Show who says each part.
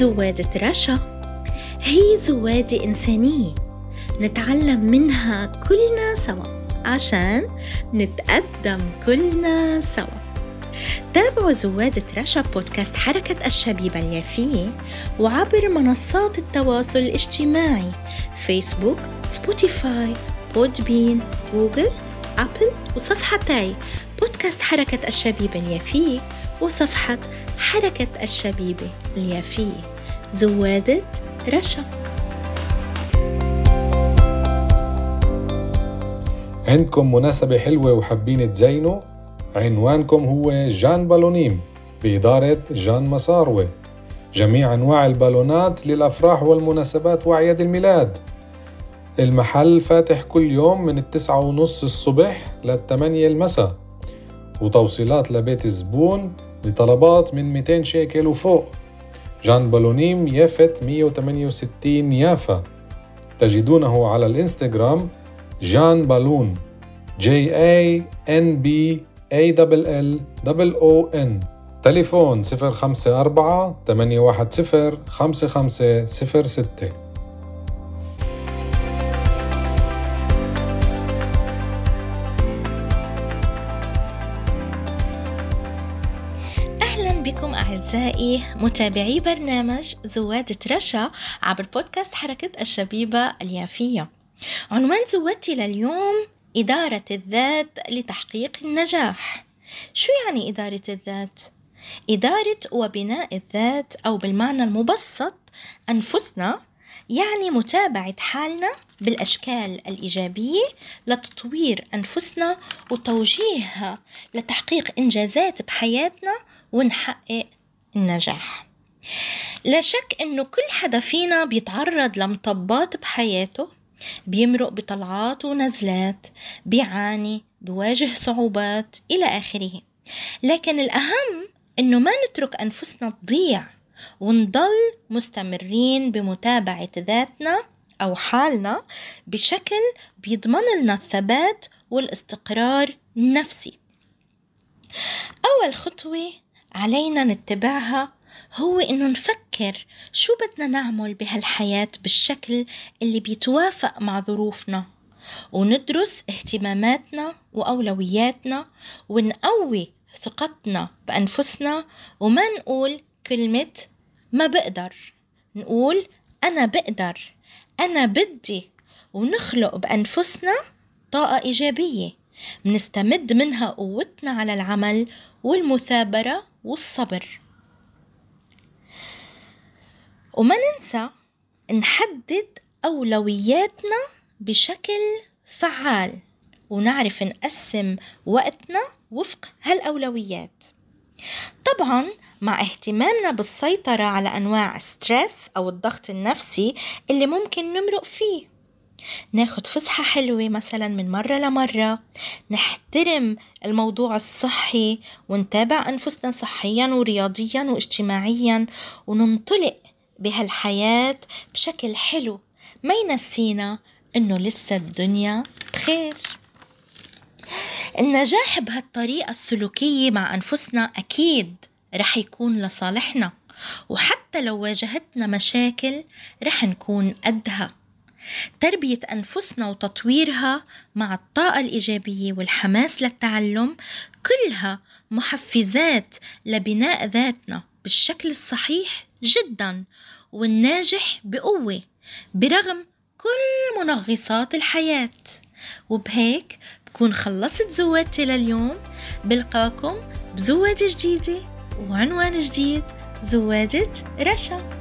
Speaker 1: زوادة رشا هي زوادة إنسانية نتعلم منها كلنا سوا عشان نتقدم كلنا سوا. تابعوا زوادة رشا بودكاست حركة الشبيبة اليافية وعبر منصات التواصل الاجتماعي فيسبوك، سبوتيفاي، بودبين، جوجل، أبل وصفحتي بودكاست حركة الشبيبة اليافية وصفحة حركة الشبيبة اليافية زوادة رشا.
Speaker 2: عندكم مناسبة حلوة وحابين تزينوا؟ عنوانكم هو جان بالونيم بإدارة جان مساروة جميع أنواع البالونات للأفراح والمناسبات وأعياد الميلاد. المحل فاتح كل يوم من التسعة ونص الصبح للثمانية المساء. وتوصيلات لبيت الزبون لطلبات من 200 شيكل وفوق. جان بالونيم يافت 168 يافا. تجدونه على الانستغرام جان بالون اي ان بي اي دبل ال دبل أو ان تليفون 054 810 5506
Speaker 1: بكم أعزائي متابعي برنامج زوادة رشا عبر بودكاست حركة الشبيبة اليافية عنوان زوادتي لليوم إدارة الذات لتحقيق النجاح شو يعني إدارة الذات؟ إدارة وبناء الذات أو بالمعنى المبسط أنفسنا يعني متابعة حالنا بالأشكال الإيجابية لتطوير أنفسنا وتوجيهها لتحقيق إنجازات بحياتنا ونحقق النجاح. لا شك إنه كل حدا فينا بيتعرض لمطبات بحياته بيمرق بطلعات ونزلات بيعاني بواجه صعوبات إلى آخره. لكن الأهم إنه ما نترك أنفسنا تضيع ونضل مستمرين بمتابعة ذاتنا أو حالنا بشكل بيضمن لنا الثبات والاستقرار النفسي. أول خطوة علينا نتبعها هو إنه نفكر شو بدنا نعمل بهالحياة بالشكل اللي بيتوافق مع ظروفنا وندرس اهتماماتنا وأولوياتنا ونقوي ثقتنا بأنفسنا وما نقول كلمة ما بقدر. نقول أنا بقدر أنا بدي. ونخلق بأنفسنا طاقة إيجابية. منستمد منها قوتنا على العمل والمثابرة والصبر. وما ننسى نحدد أولوياتنا بشكل فعال. ونعرف نقسم وقتنا وفق هالأولويات. طبعا مع اهتمامنا بالسيطرة على أنواع ستريس أو الضغط النفسي اللي ممكن نمرق فيه. ناخد فسحة حلوة مثلا من مرة لمرة. نحترم الموضوع الصحي ونتابع أنفسنا صحيا ورياضيا واجتماعيا وننطلق بهالحياة بشكل حلو. ما ينسينا إنه لسه الدنيا بخير. النجاح بهالطريقة السلوكية مع أنفسنا أكيد رح يكون لصالحنا. وحتى لو واجهتنا مشاكل رح نكون قدها. تربية أنفسنا وتطويرها مع الطاقة الإيجابية والحماس للتعلم كلها محفزات لبناء ذاتنا بالشكل الصحيح جدا والناجح بقوة برغم كل منغصات الحياة. وبهيك بكون خلصت زوادتي لليوم. بلقاكم بزوادة جديدة. وعنوان جديد زوادة رشا.